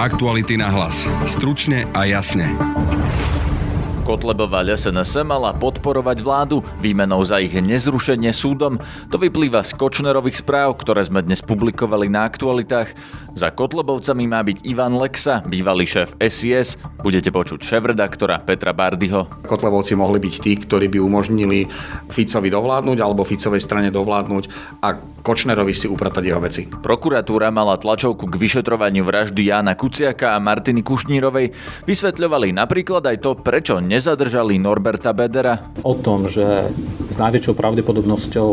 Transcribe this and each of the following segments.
Aktuality na hlas. Stručne a jasne. Kotlebová SNS mala podporovať vládu výmenou za ich nezrušenie súdom. To vyplýva z Kočnerových správ, ktoré sme dnes publikovali na aktualitách. Za Kotlebovcami má byť Ivan Lexa, bývalý šéf SIS. Budete počuť šéf-redaktora Petra Bardyho. Kotlebovci mohli byť tí, ktorí by umožnili Ficovi dovládnuť alebo Ficovej strane dovládnuť a Kočnerovi si upratať jeho veci. Prokuratúra mala tlačovku k vyšetrovaniu vraždy Jána Kuciaka a Martiny Kušnírovej. Vysvetľovali napríklad aj to, prečo nezadržali Norberta Bedera. O tom, že s najväčšou pravdepodobnosťou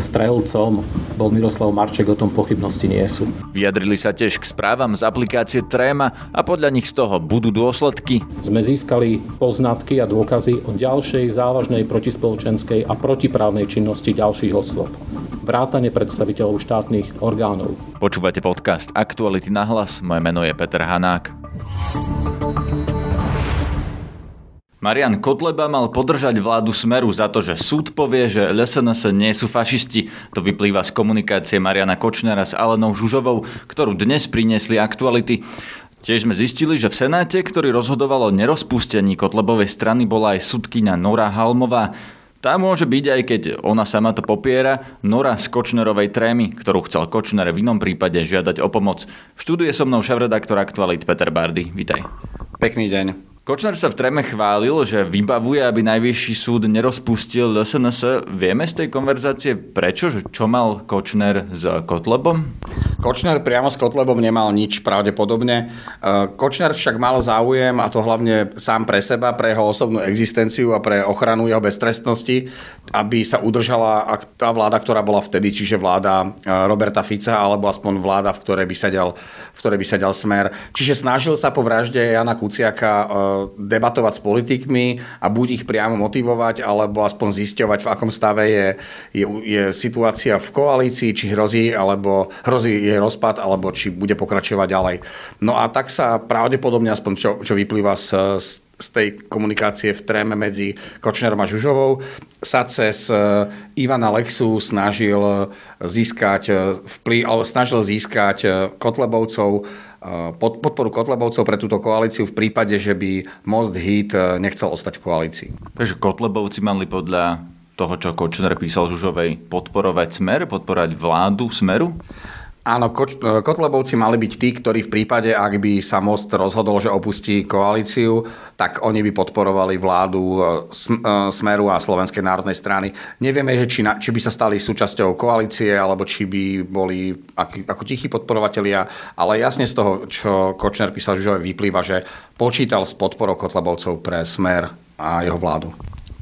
strelcom bol Miroslav Marček, o tom pochybnosti nie sú. Vyjadrili sa tiež k správam z aplikácie Tréma a podľa nich z toho budú dôsledky. Sme získali poznatky a dôkazy o ďalšej závažnej protispoločenskej a protiprávnej činnosti ďalších osôb vrátane predstaviteľov štátnych orgánov. Počúvate podcast Aktuality na hlas, moje meno je Peter Hanák. Marian Kotleba mal podržať vládu Smeru za to, že súd povie, že LSNS nie sú fašisti. To vyplýva z komunikácie Mariana Kočnera s Alenou Žužovou, ktorú dnes priniesli aktuality. Tiež sme zistili, že v Senáte, ktorý rozhodoval o nerozpustení Kotlebovej strany, bola aj sudkynia Nora Halmová. Tá môže byť, aj keď ona sama to popiera, Nora z Kočnerovej trémy, ktorú chcel Kočner v inom prípade žiadať o pomoc. V štúdiu je so mnou šéf-redaktor Aktualit Peter Bardy. Vítaj. Pekný deň. Kočner sa v Treme chválil, že vybavuje, aby najvyšší súd nerozpustil LSNS. Vieme z tej konverzácie prečo? Čo mal Kočner s Kotlebom? Kočner priamo s Kotlebom nemal nič pravdepodobne. E, Kočner však mal záujem, a to hlavne sám pre seba, pre jeho osobnú existenciu a pre ochranu jeho beztrestnosti, aby sa udržala tá vláda, ktorá bola vtedy, čiže vláda e, Roberta Fica, alebo aspoň vláda, v ktorej by sedel, v ktorej by sedel smer. Čiže snažil sa po vražde Jana Kuciaka e, debatovať s politikmi a buď ich priamo motivovať, alebo aspoň zisťovať, v akom stave je, je, je situácia v koalícii, či hrozí, alebo hrozí jej rozpad, alebo či bude pokračovať ďalej. No a tak sa pravdepodobne, aspoň čo, čo vyplýva z, z tej komunikácie v tréme medzi Kočnerom a Žužovou sa cez e, Ivana Lexu snažil získať e, vplyv, alebo snažil získať e, Kotlebovcov podporu Kotlebovcov pre túto koalíciu v prípade, že by Most Hit e, nechcel ostať v koalícii. Takže Kotlebovci mali podľa toho, čo Kočner písal Žužovej, podporovať smer, podporovať vládu smeru? Áno, Kotlebovci mali byť tí, ktorí v prípade, ak by sa Most rozhodol, že opustí koalíciu, tak oni by podporovali vládu e, e, Smeru a Slovenskej národnej strany. Nevieme, či, na, či by sa stali súčasťou koalície, alebo či by boli ako, ako tichí podporovatelia, ale jasne z toho, čo Kočner písal Žužové, vyplýva, že počítal s podporou Kotlebovcov pre Smer a jeho vládu.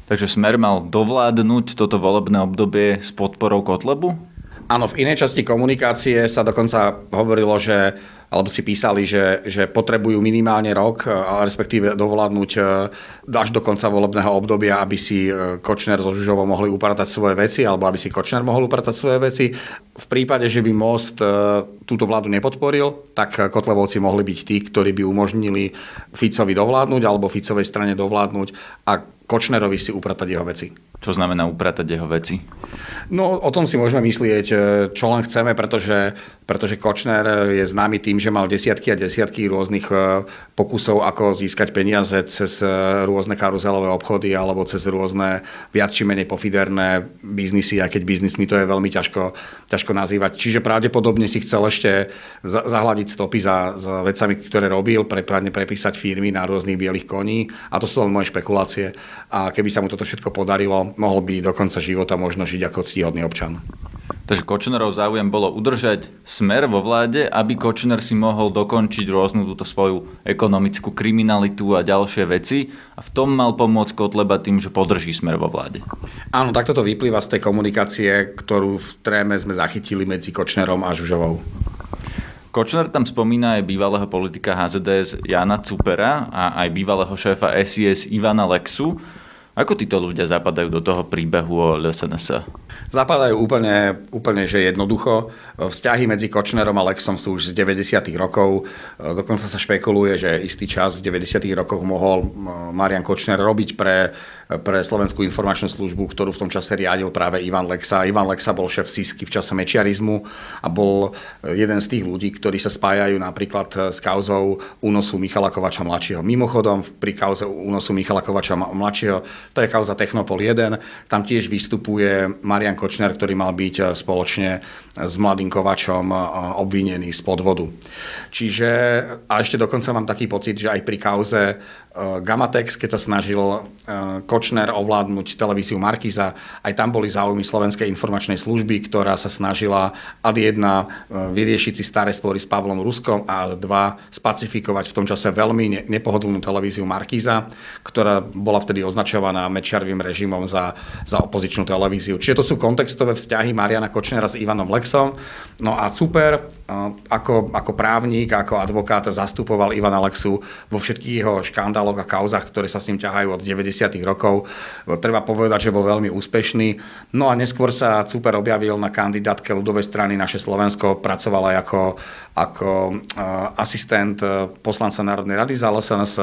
Takže Smer mal dovládnuť toto volebné obdobie s podporou Kotlebu? Áno, v inej časti komunikácie sa dokonca hovorilo, že alebo si písali, že, že potrebujú minimálne rok, respektíve dovoládnuť e, až do konca volebného obdobia, aby si e, Kočner so Žužovou mohli upratať svoje veci, alebo aby si Kočner mohol upratať svoje veci. V prípade, že by Most e, túto vládu nepodporil, tak Kotlevovci mohli byť tí, ktorí by umožnili Ficovi dovládnuť, alebo Ficovej strane dovládnuť a Kočnerovi si upratať jeho veci. Čo znamená upratať jeho veci? No, o tom si môžeme myslieť, e, čo len chceme, pretože, pretože Kočner je známy tým, že mal desiatky a desiatky rôznych e, pokusov, ako získať peniaze cez e, rôzne karuzelové obchody alebo cez rôzne viac či menej pofiderné biznisy, aj keď biznismi to je veľmi ťažko, ťažko nazývať. Čiže pravdepodobne si chcel ešte zahľadiť stopy za, za vecami, ktoré robil, prípadne prepísať firmy na rôznych bielých koní. A to sú len moje špekulácie a keby sa mu toto všetko podarilo, mohol by do konca života možno žiť ako ctíhodný občan. Takže Kočnerov záujem bolo udržať smer vo vláde, aby Kočner si mohol dokončiť rôznu túto svoju ekonomickú kriminalitu a ďalšie veci a v tom mal pomôcť Kotleba tým, že podrží smer vo vláde. Áno, takto to vyplýva z tej komunikácie, ktorú v tréme sme zachytili medzi Kočnerom a Žužovou. Kočner tam spomína aj bývalého politika HZDS Jana Cupera a aj bývalého šéfa SIS Ivana Lexu. Ako títo ľudia zapadajú do toho príbehu o LSNS? Zapadajú úplne, úplne že jednoducho. Vzťahy medzi Kočnerom a Lexom sú už z 90. rokov. Dokonca sa špekuluje, že istý čas v 90. rokoch mohol Marian Kočner robiť pre pre Slovenskú informačnú službu, ktorú v tom čase riadil práve Ivan Lexa. Ivan Lexa bol šéf SISky v čase mečiarizmu a bol jeden z tých ľudí, ktorí sa spájajú napríklad s kauzou únosu Michala Kovača mladšieho. Mimochodom, pri kauze únosu Michala Kovača mladšieho, to je kauza Technopol 1, tam tiež vystupuje Marian Kočner, ktorý mal byť spoločne s mladým Kovačom obvinený z podvodu. Čiže, a ešte dokonca mám taký pocit, že aj pri kauze Gamatex, keď sa snažil eh, Kočner ovládnuť televíziu Markiza. Aj tam boli záujmy Slovenskej informačnej služby, ktorá sa snažila ad jedna eh, vyriešiť si staré spory s Pavlom Ruskom a dva spacifikovať v tom čase veľmi nepohodlnú televíziu Markiza, ktorá bola vtedy označovaná Mečiarvým režimom za, za opozičnú televíziu. Čiže to sú kontextové vzťahy Mariana Kočnera s Ivanom Lexom. No a super, ako, ako právnik, ako advokát zastupoval Ivana Lexu vo všetkých jeho škandáloch škandáloch a kauzach, ktoré sa s ním ťahajú od 90. rokov. Treba povedať, že bol veľmi úspešný. No a neskôr sa super objavil na kandidátke ľudovej strany naše Slovensko, pracoval aj ako, ako asistent e, poslanca Národnej rady za LSNS.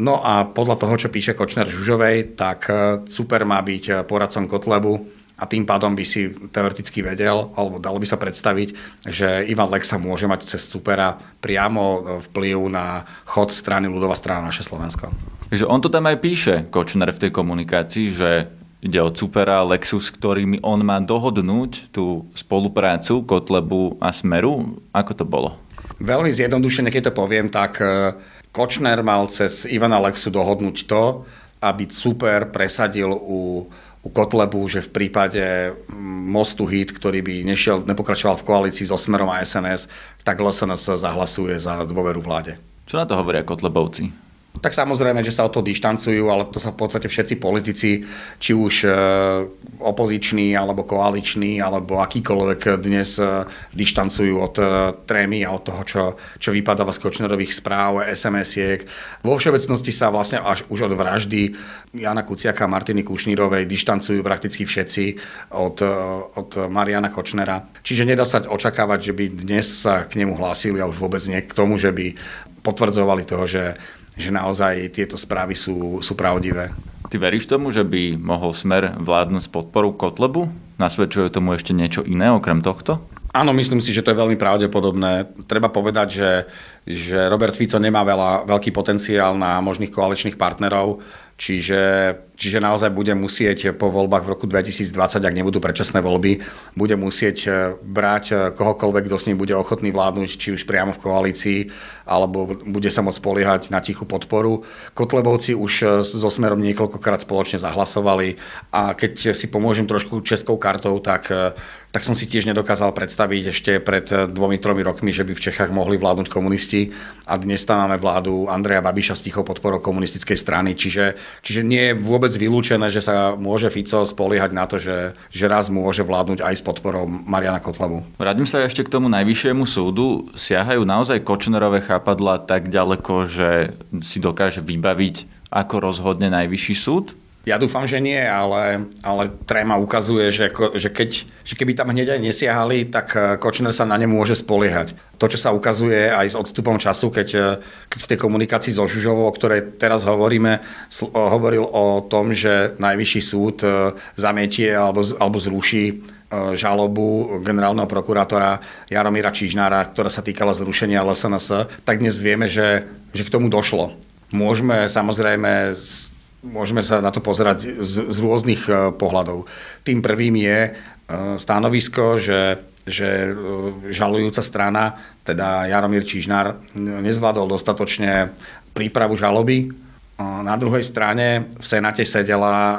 No a podľa toho, čo píše Kočner Žužovej, tak super má byť poradcom Kotlebu a tým pádom by si teoreticky vedel, alebo dalo by sa predstaviť, že Ivan Lexa môže mať cez supera priamo vplyv na chod strany ľudová strana naše Slovensko. Takže on to tam aj píše, Kočner, v tej komunikácii, že ide o supera Lexus, ktorými on má dohodnúť tú spoluprácu Kotlebu a Smeru. Ako to bolo? Veľmi zjednodušene, keď to poviem, tak e, Kočner mal cez Ivana Lexu dohodnúť to, aby super presadil u u Kotlebu, že v prípade mm, mostu HIT, ktorý by nešiel, nepokračoval v koalícii so Smerom a SNS, tak LSNS zahlasuje za dôveru vláde. Čo na to hovoria Kotlebovci? Tak samozrejme, že sa o to dištancujú, ale to sa v podstate všetci politici, či už e, opoziční, alebo koaliční, alebo akýkoľvek dnes e, dištancujú od e, trémy a od toho, čo, čo vypadáva z Kočnerových správ, SMS-iek. Vo všeobecnosti sa vlastne až už od vraždy Jana Kuciaka a Martiny Kušnírovej dištancujú prakticky všetci od, od Mariana Kočnera. Čiže nedá sa očakávať, že by dnes sa k nemu hlásili a už vôbec nie k tomu, že by potvrdzovali toho, že že naozaj tieto správy sú, sú pravdivé. Ty veríš tomu, že by mohol Smer vládnuť s podporou Kotlebu? Nasvedčuje tomu ešte niečo iné okrem tohto? Áno, myslím si, že to je veľmi pravdepodobné. Treba povedať, že, že Robert Fico nemá veľa, veľký potenciál na možných koaličných partnerov Čiže, čiže naozaj bude musieť po voľbách v roku 2020, ak nebudú predčasné voľby, bude musieť e, brať e, kohokoľvek, kto s ním bude ochotný vládnuť, či už priamo v koalícii, alebo bude sa môcť spoliehať na tichú podporu. Kotlebovci už e, so Smerom niekoľkokrát spoločne zahlasovali a keď si pomôžem trošku českou kartou, tak tak som si tiež nedokázal predstaviť ešte pred dvomi, tromi rokmi, že by v Čechách mohli vládnuť komunisti a dnes tam máme vládu Andreja Babiša s tichou podporou komunistickej strany, čiže Čiže nie je vôbec vylúčené, že sa môže Fico spoliehať na to, že, že raz môže vládnuť aj s podporou Mariana Kotlavu. Vrátim sa ešte k tomu najvyššiemu súdu. Siahajú naozaj Kočnerové chápadla tak ďaleko, že si dokáže vybaviť, ako rozhodne najvyšší súd? Ja dúfam, že nie, ale, ale tréma ukazuje, že, že, keď, že keby tam hneď aj nesiahali, tak eh, Kočner sa na ne môže spoliehať. To, čo sa ukazuje aj s odstupom času, keď, eh, keď v tej komunikácii so Žužovou, o ktorej teraz hovoríme, hovoril o tom, že najvyšší súd eh, zamietie alebo, alebo zruší žalobu generálneho prokurátora Jaromíra Čižnára, ktorá sa týkala zrušenia LSNS, tak dnes vieme, že, že k tomu došlo. Môžeme samozrejme môžeme sa na to pozerať z, z rôznych e, pohľadov. Tým prvým je e, stanovisko, že, že e, žalujúca strana, teda Jaromír Čižnár, nezvládol dostatočne prípravu žaloby. Na druhej strane v Senáte sedela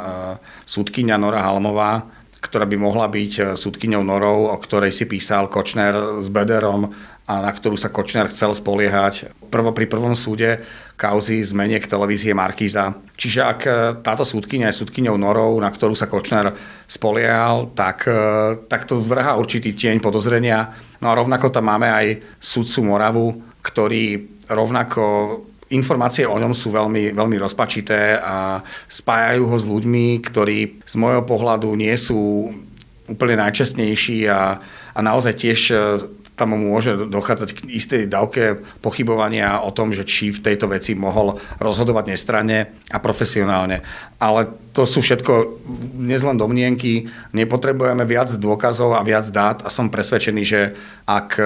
súdkynia Nora Halmová, ktorá by mohla byť súdkyňou Norov, o ktorej si písal Kočner s Bederom a na ktorú sa Kočner chcel spoliehať prvo pri prvom súde kauzy zmeniek televízie Markíza. Čiže ak e, táto súdkynia je súdkyňou Norov, na ktorú sa Kočner spoliehal, tak, e, tak to vrhá určitý tieň podozrenia. No a rovnako tam máme aj súdcu Moravu, ktorý rovnako informácie o ňom sú veľmi, veľmi rozpačité a spájajú ho s ľuďmi, ktorí z môjho pohľadu nie sú úplne najčestnejší a, a naozaj tiež e, tam môže dochádzať k istej dávke pochybovania o tom, že či v tejto veci mohol rozhodovať nestranne a profesionálne. Ale to sú všetko dnes len domnienky, nepotrebujeme viac dôkazov a viac dát a som presvedčený, že ak,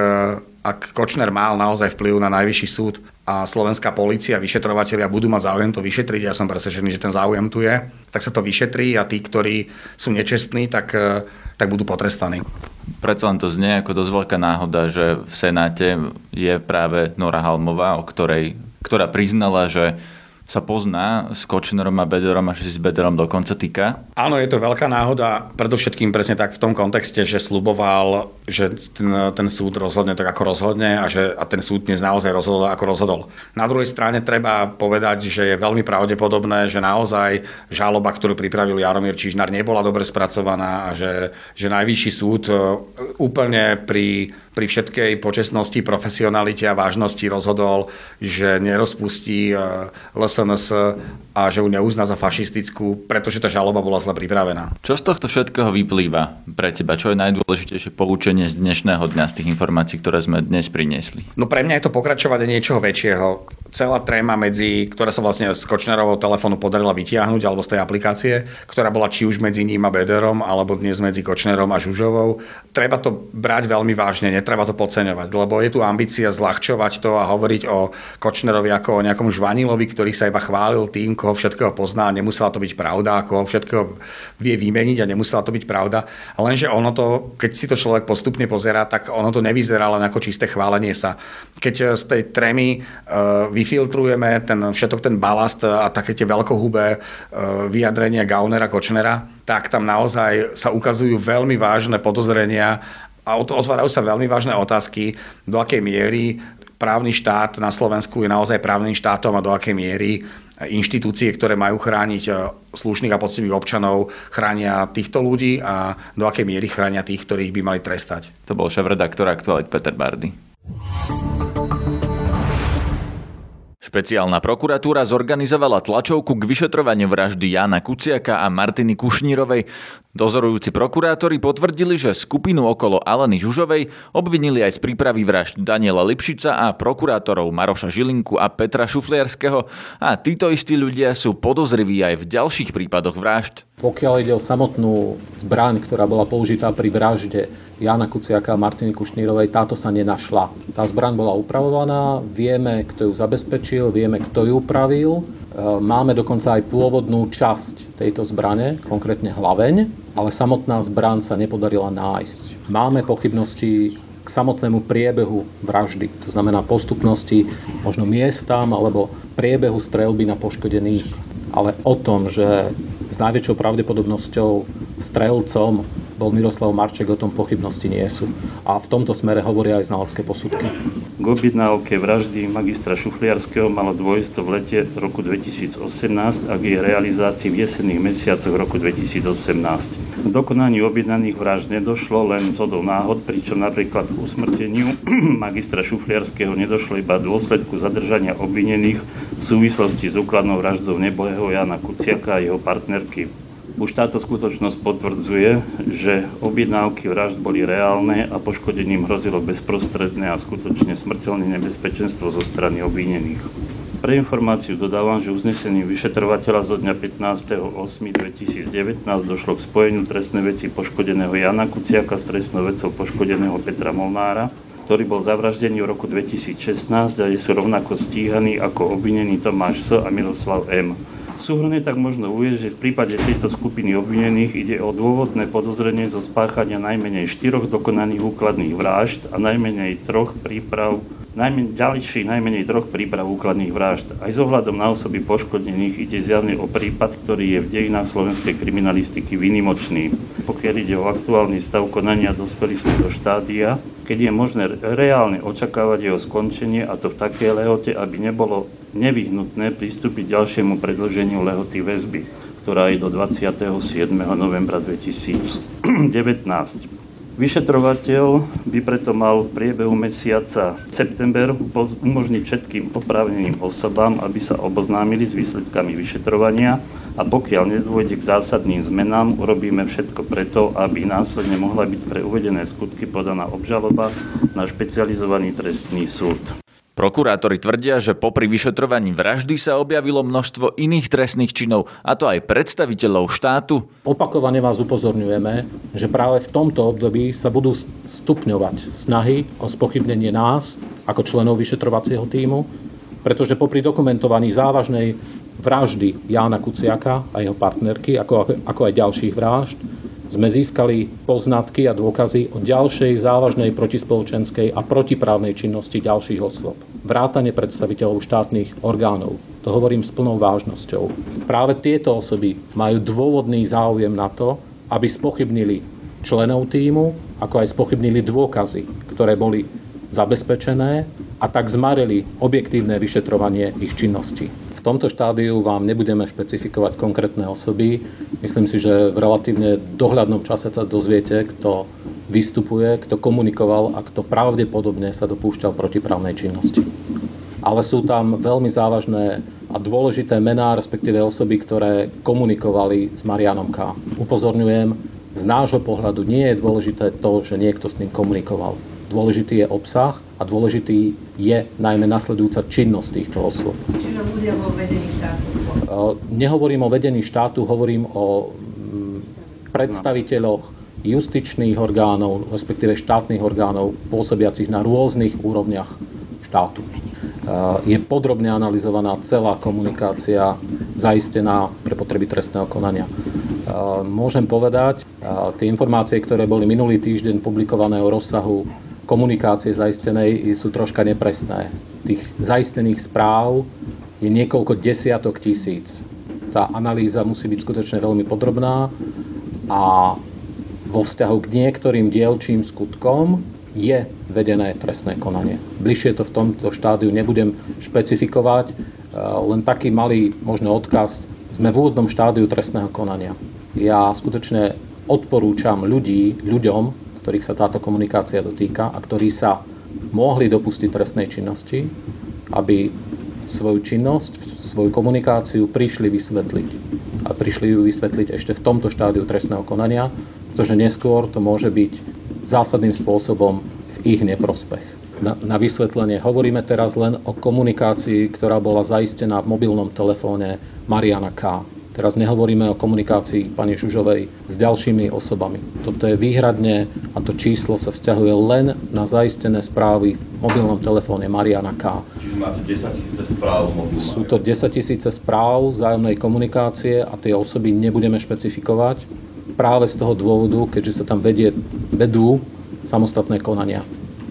ak Kočner mal naozaj vplyv na najvyšší súd a slovenská policia, vyšetrovateľia budú mať záujem to vyšetriť, ja som presvedčený, že ten záujem tu je, tak sa to vyšetrí a tí, ktorí sú nečestní, tak, tak budú potrestaní. Predsa len to znie ako dosť veľká náhoda, že v Senáte je práve Nora Halmová, o ktorej, ktorá priznala, že sa pozná s Kočnerom a Bederom a že si s Bederom dokonca týka? Áno, je to veľká náhoda, predovšetkým presne tak v tom kontexte, že sluboval, že ten, ten súd rozhodne tak, ako rozhodne a, že, a ten súd dnes naozaj rozhodol, ako rozhodol. Na druhej strane treba povedať, že je veľmi pravdepodobné, že naozaj žaloba, ktorú pripravil Jaromír Čižnár, nebola dobre spracovaná a že, že najvyšší súd e, úplne pri pri všetkej počestnosti, profesionalite a vážnosti rozhodol, že nerozpustí LSNS e, a že ju neuzná za fašistickú, pretože tá žaloba bola zle pripravená. Čo z tohto všetkého vyplýva pre teba? Čo je najdôležitejšie poučenie z dnešného dňa, z tých informácií, ktoré sme dnes priniesli? No pre mňa je to pokračovanie niečoho väčšieho. Celá tréma medzi, ktorá sa vlastne z Kočnerovho telefónu podarila vytiahnuť, alebo z tej aplikácie, ktorá bola či už medzi ním a Bederom, alebo dnes medzi Kočnerom a Žužovou. Treba to brať veľmi vážne, netreba to podceňovať, lebo je tu ambícia zľahčovať to a hovoriť o Kočnerovi ako o nejakom žvanilovi, ktorý sa iba chválil tým, koho všetkého pozná, nemusela to byť pravda, koho všetkého vie vymeniť a nemusela to byť pravda. Lenže ono to, keď si to človek postupne pozerá, tak ono to nevyzerá len ako čisté chválenie sa. Keď z tej trémy uh, vyfiltrujeme ten všetok ten balast a také tie veľkohubé uh, vyjadrenia Gaunera, Kočnera, tak tam naozaj sa ukazujú veľmi vážne podozrenia a otvárajú sa veľmi vážne otázky, do akej miery právny štát na Slovensku je naozaj právnym štátom a do akej miery inštitúcie, ktoré majú chrániť e, slušných a poctivých občanov, chránia týchto ľudí a do akej miery chránia tých, ktorých by mali trestať. To bol šéf-redaktor aktuálit Peter Bardy. Špeciálna prokuratúra zorganizovala tlačovku k vyšetrovaniu vraždy Jana Kuciaka a Martiny Kušnírovej. Dozorujúci prokurátori potvrdili, že skupinu okolo Aleny Žužovej obvinili aj z prípravy vražd Daniela Lipšica a prokurátorov Maroša Žilinku a Petra Šufliarského a títo istí ľudia sú podozriví aj v ďalších prípadoch vražd. Pokiaľ ide o samotnú zbraň, ktorá bola použitá pri vražde Jana Kuciaka a Martiny Kušnírovej, táto sa nenašla. Tá zbraň bola upravovaná, vieme, kto ju zabezpečil, vieme, kto ju upravil. E, máme dokonca aj pôvodnú časť tejto zbrane, konkrétne hlaveň, ale samotná zbraň sa nepodarila nájsť. Máme pochybnosti k samotnému priebehu vraždy, to znamená postupnosti, možno miestam alebo priebehu strelby na poškodených, ale o tom, že s najväčšou pravdepodobnosťou strelcom bol Miroslav Marček, o tom pochybnosti nie sú. A v tomto smere hovoria aj znalecké posudky. K objednávke vraždy magistra Šufliarského malo dôjsť v lete roku 2018 a k jej realizácii v jesenných mesiacoch roku 2018. K dokonaniu objednaných vražd nedošlo len z hodou náhod, pričom napríklad k usmrteniu magistra Šufliarského nedošlo iba dôsledku zadržania obvinených v súvislosti s úkladnou vraždou nebohého Jana Kuciaka a jeho partnerky už táto skutočnosť potvrdzuje, že objednávky vražd boli reálne a poškodeným hrozilo bezprostredné a skutočne smrteľné nebezpečenstvo zo strany obvinených. Pre informáciu dodávam, že uznesením vyšetrovateľa zo dňa 15.8.2019 došlo k spojeniu trestnej veci poškodeného Jana Kuciaka s trestnou vecou poškodeného Petra Molnára, ktorý bol zavraždený v roku 2016 a je sú rovnako stíhaní ako obvinený Tomáš S. a Miroslav M. Súhrne tak možno uvieť, že v prípade tejto skupiny obvinených ide o dôvodné podozrenie zo spáchania najmenej štyroch dokonaných úkladných vražd a najmenej troch príprav najmen, ďalších najmenej troch príprav úkladných vražd. Aj s ohľadom na osoby poškodených ide zjavne o prípad, ktorý je v dejinách slovenskej kriminalistiky výnimočný. Pokiaľ ide o aktuálny stav konania, dospeli sme do štádia, keď je možné reálne očakávať jeho skončenie a to v takej lehote, aby nebolo nevyhnutné pristúpiť ďalšiemu predlženiu lehoty väzby, ktorá je do 27. novembra 2019. Vyšetrovateľ by preto mal v priebehu mesiaca september umožniť všetkým oprávneným osobám, aby sa oboznámili s výsledkami vyšetrovania a pokiaľ nedôjde k zásadným zmenám, urobíme všetko preto, aby následne mohla byť pre uvedené skutky podaná obžaloba na špecializovaný trestný súd. Prokurátori tvrdia, že popri vyšetrovaní vraždy sa objavilo množstvo iných trestných činov, a to aj predstaviteľov štátu. Opakovane vás upozorňujeme, že práve v tomto období sa budú stupňovať snahy o spochybnenie nás ako členov vyšetrovacieho týmu, pretože popri dokumentovaní závažnej vraždy Jána Kuciaka a jeho partnerky, ako, ako aj ďalších vražd, sme získali poznatky a dôkazy o ďalšej závažnej protispoločenskej a protiprávnej činnosti ďalších osôb. Vrátane predstaviteľov štátnych orgánov. To hovorím s plnou vážnosťou. Práve tieto osoby majú dôvodný záujem na to, aby spochybnili členov týmu, ako aj spochybnili dôkazy, ktoré boli zabezpečené a tak zmarili objektívne vyšetrovanie ich činnosti. V tomto štádiu vám nebudeme špecifikovať konkrétne osoby. Myslím si, že v relatívne dohľadnom čase sa dozviete, kto vystupuje, kto komunikoval a kto pravdepodobne sa dopúšťal protiprávnej činnosti. Ale sú tam veľmi závažné a dôležité mená, respektíve osoby, ktoré komunikovali s Marianom K. Upozorňujem, z nášho pohľadu nie je dôležité to, že niekto s ním komunikoval. Dôležitý je obsah a dôležitý je najmä nasledujúca činnosť týchto osôb. Čiže ľudia vo vedení štátu? Nehovorím o vedení štátu, hovorím o mm, predstaviteľoch justičných orgánov, respektíve štátnych orgánov pôsobiacich na rôznych úrovniach štátu. Je podrobne analyzovaná celá komunikácia zaistená pre potreby trestného konania. Môžem povedať, tie informácie, ktoré boli minulý týždeň publikované o rozsahu komunikácie zaistenej sú troška nepresné. Tých zaistených správ je niekoľko desiatok tisíc. Tá analýza musí byť skutočne veľmi podrobná a vo vzťahu k niektorým dielčím skutkom je vedené trestné konanie. Bližšie to v tomto štádiu nebudem špecifikovať, len taký malý možno odkaz. Sme v úvodnom štádiu trestného konania. Ja skutočne odporúčam ľudí, ľuďom, ktorých sa táto komunikácia dotýka a ktorí sa mohli dopustiť trestnej činnosti, aby svoju činnosť, svoju komunikáciu prišli vysvetliť. A prišli ju vysvetliť ešte v tomto štádiu trestného konania, pretože neskôr to môže byť zásadným spôsobom v ich neprospech. Na, na vysvetlenie hovoríme teraz len o komunikácii, ktorá bola zaistená v mobilnom telefóne Mariana K. Teraz nehovoríme o komunikácii pani Žužovej s ďalšími osobami. Toto je výhradne a to číslo sa vzťahuje len na zaistené správy v mobilnom telefóne Mariana K. Čiže máte 10 tisíce správ mobilu Sú to 10 tisíce správ vzájomnej komunikácie a tie osoby nebudeme špecifikovať práve z toho dôvodu, keďže sa tam vedie, vedú samostatné konania.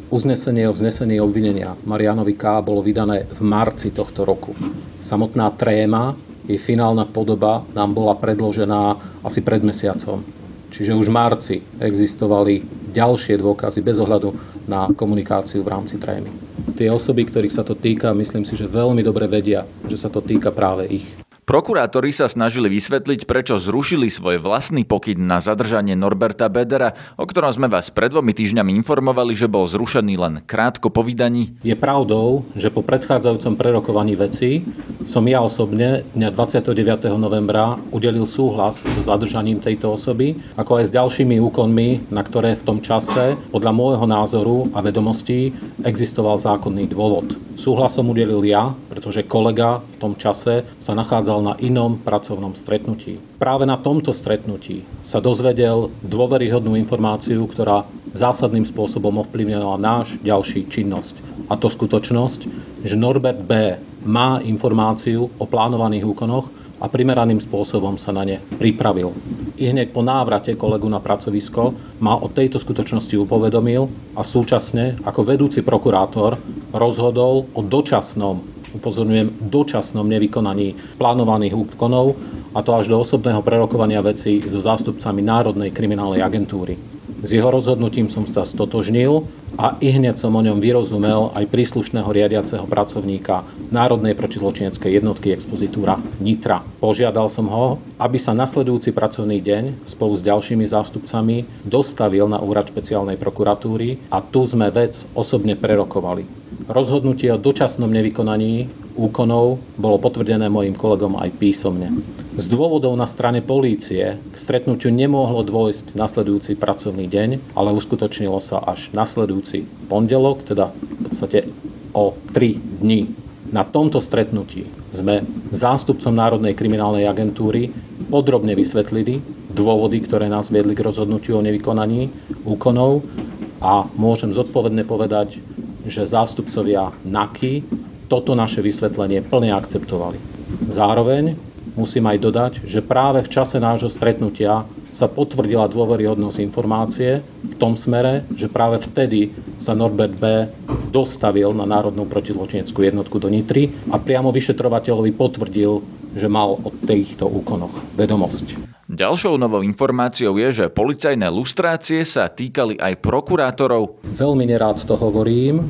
Uznesenie o vznesení obvinenia Marianovi K. bolo vydané v marci tohto roku. Samotná tréma jej finálna podoba nám bola predložená asi pred mesiacom. Čiže už v marci existovali ďalšie dôkazy bez ohľadu na komunikáciu v rámci trémy. Tie osoby, ktorých sa to týka, myslím si, že veľmi dobre vedia, že sa to týka práve ich. Prokurátori sa snažili vysvetliť, prečo zrušili svoj vlastný pokyn na zadržanie Norberta Bedera, o ktorom sme vás pred dvomi týždňami informovali, že bol zrušený len krátko po vydaní. Je pravdou, že po predchádzajúcom prerokovaní veci som ja osobne dňa 29. novembra udelil súhlas so zadržaním tejto osoby, ako aj s ďalšími úkonmi, na ktoré v tom čase, podľa môjho názoru a vedomostí, existoval zákonný dôvod. Súhlasom udelil ja, pretože kolega v tom čase sa nachádzal na inom pracovnom stretnutí. Práve na tomto stretnutí sa dozvedel dôveryhodnú informáciu, ktorá zásadným spôsobom ovplyvnila náš ďalší činnosť. A to skutočnosť, že Norbert B. má informáciu o plánovaných úkonoch a primeraným spôsobom sa na ne pripravil. I hneď po návrate kolegu na pracovisko ma o tejto skutočnosti upovedomil a súčasne ako vedúci prokurátor rozhodol o dočasnom, upozorňujem, dočasnom nevykonaní plánovaných úkonov a to až do osobného prerokovania vecí so zástupcami Národnej kriminálnej agentúry. S jeho rozhodnutím som sa stotožnil a i hneď som o ňom vyrozumel aj príslušného riadiaceho pracovníka Národnej protizločineckej jednotky expozitúra Nitra. Požiadal som ho, aby sa nasledujúci pracovný deň spolu s ďalšími zástupcami dostavil na úrad špeciálnej prokuratúry a tu sme vec osobne prerokovali. Rozhodnutie o dočasnom nevykonaní úkonov bolo potvrdené mojim kolegom aj písomne. Z dôvodov na strane polície k stretnutiu nemohlo dôjsť nasledujúci pracovný deň, ale uskutočnilo sa až nasledujúci pondelok, teda v podstate o 3 dní. Na tomto stretnutí sme zástupcom Národnej kriminálnej agentúry podrobne vysvetlili dôvody, ktoré nás viedli k rozhodnutiu o nevykonaní úkonov a môžem zodpovedne povedať, že zástupcovia NAKY toto naše vysvetlenie plne akceptovali. Zároveň musím aj dodať, že práve v čase nášho stretnutia sa potvrdila dôveryhodnosť informácie v tom smere, že práve vtedy sa Norbert B. dostavil na Národnú protizločineckú jednotku do Nitry a priamo vyšetrovateľovi potvrdil, že mal o týchto úkonoch vedomosť. Ďalšou novou informáciou je, že policajné lustrácie sa týkali aj prokurátorov. Veľmi nerád to hovorím.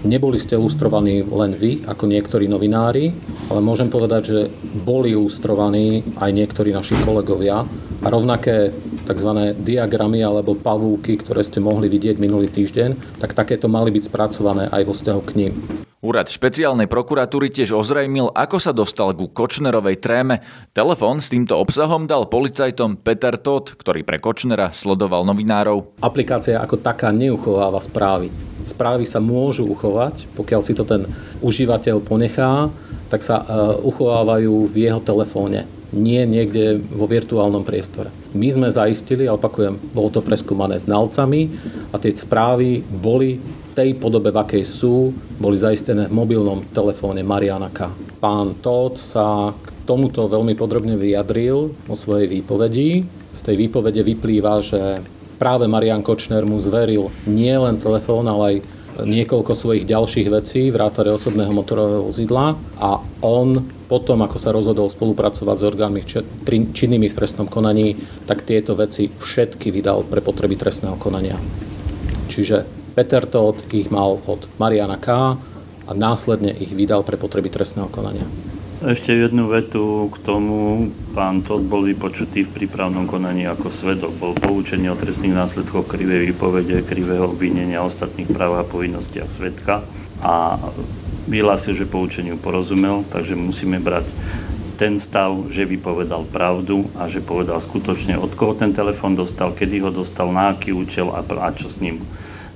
Neboli ste lustrovaní len vy, ako niektorí novinári, ale môžem povedať, že boli lustrovaní aj niektorí naši kolegovia a rovnaké tzv. diagramy alebo pavúky, ktoré ste mohli vidieť minulý týždeň, tak takéto mali byť spracované aj vo vzťahu k ním. Úrad špeciálnej prokuratúry tiež ozrejmil, ako sa dostal ku Kočnerovej tréme. Telefón s týmto obsahom dal policajtom Peter Todd, ktorý pre Kočnera sledoval novinárov. Aplikácia ako taká neuchováva správy. Správy sa môžu uchovať, pokiaľ si to ten užívateľ ponechá, tak sa e, uchovávajú v jeho telefóne nie niekde vo virtuálnom priestore. My sme zaistili, a opakujem, bolo to preskúmané znalcami a tie správy boli tej podobe, v akej sú, boli zaistené v mobilnom telefóne Mariana K. Pán Todd sa k tomuto veľmi podrobne vyjadril o svojej výpovedi. Z tej výpovede vyplýva, že práve Marian Kočner mu zveril nielen telefón, ale aj niekoľko svojich ďalších vecí, vrátane osobného motorového vozidla a on potom, ako sa rozhodol spolupracovať s orgánmi činnými v trestnom konaní, tak tieto veci všetky vydal pre potreby trestného konania. Čiže Peter Todd ich mal od Mariana K. a následne ich vydal pre potreby trestného konania. Ešte jednu vetu k tomu. Pán Todd bol vypočutý v prípravnom konaní ako svedok. Bol poučený o trestných následkoch krivej výpovede, krivého obvinenia ostatných práv a povinnostiach svedka a vyhlásil, že poučeniu porozumel, takže musíme brať ten stav, že vypovedal pravdu a že povedal skutočne, od koho ten telefon dostal, kedy ho dostal, na aký účel a, a čo s ním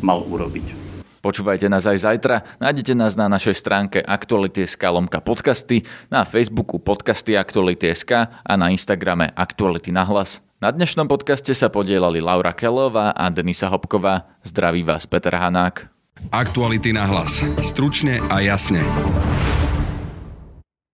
mal urobiť. Počúvajte nás aj zajtra. Nájdete nás na našej stránke Aktuality.sk lomka podcasty, na Facebooku podcasty Aktuality.sk a na Instagrame Aktuality na hlas. Na dnešnom podcaste sa podielali Laura Kelová a Denisa Hopková. Zdraví vás Peter Hanák. Aktuality na hlas. Stručne a jasne.